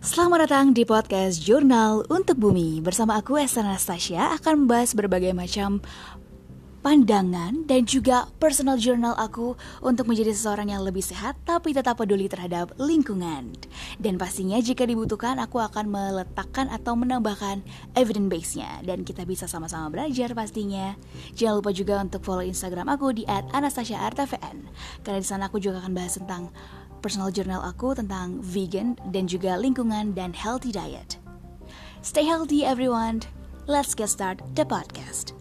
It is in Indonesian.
Selamat datang di podcast Jurnal untuk Bumi Bersama aku Esther Anastasia akan membahas berbagai macam pandangan dan juga personal journal aku untuk menjadi seseorang yang lebih sehat tapi tetap peduli terhadap lingkungan. Dan pastinya jika dibutuhkan aku akan meletakkan atau menambahkan evidence base-nya dan kita bisa sama-sama belajar pastinya. Jangan lupa juga untuk follow Instagram aku di @anastasiaartvn karena di sana aku juga akan bahas tentang personal journal aku tentang vegan dan juga lingkungan dan healthy diet. Stay healthy everyone. Let's get started the podcast.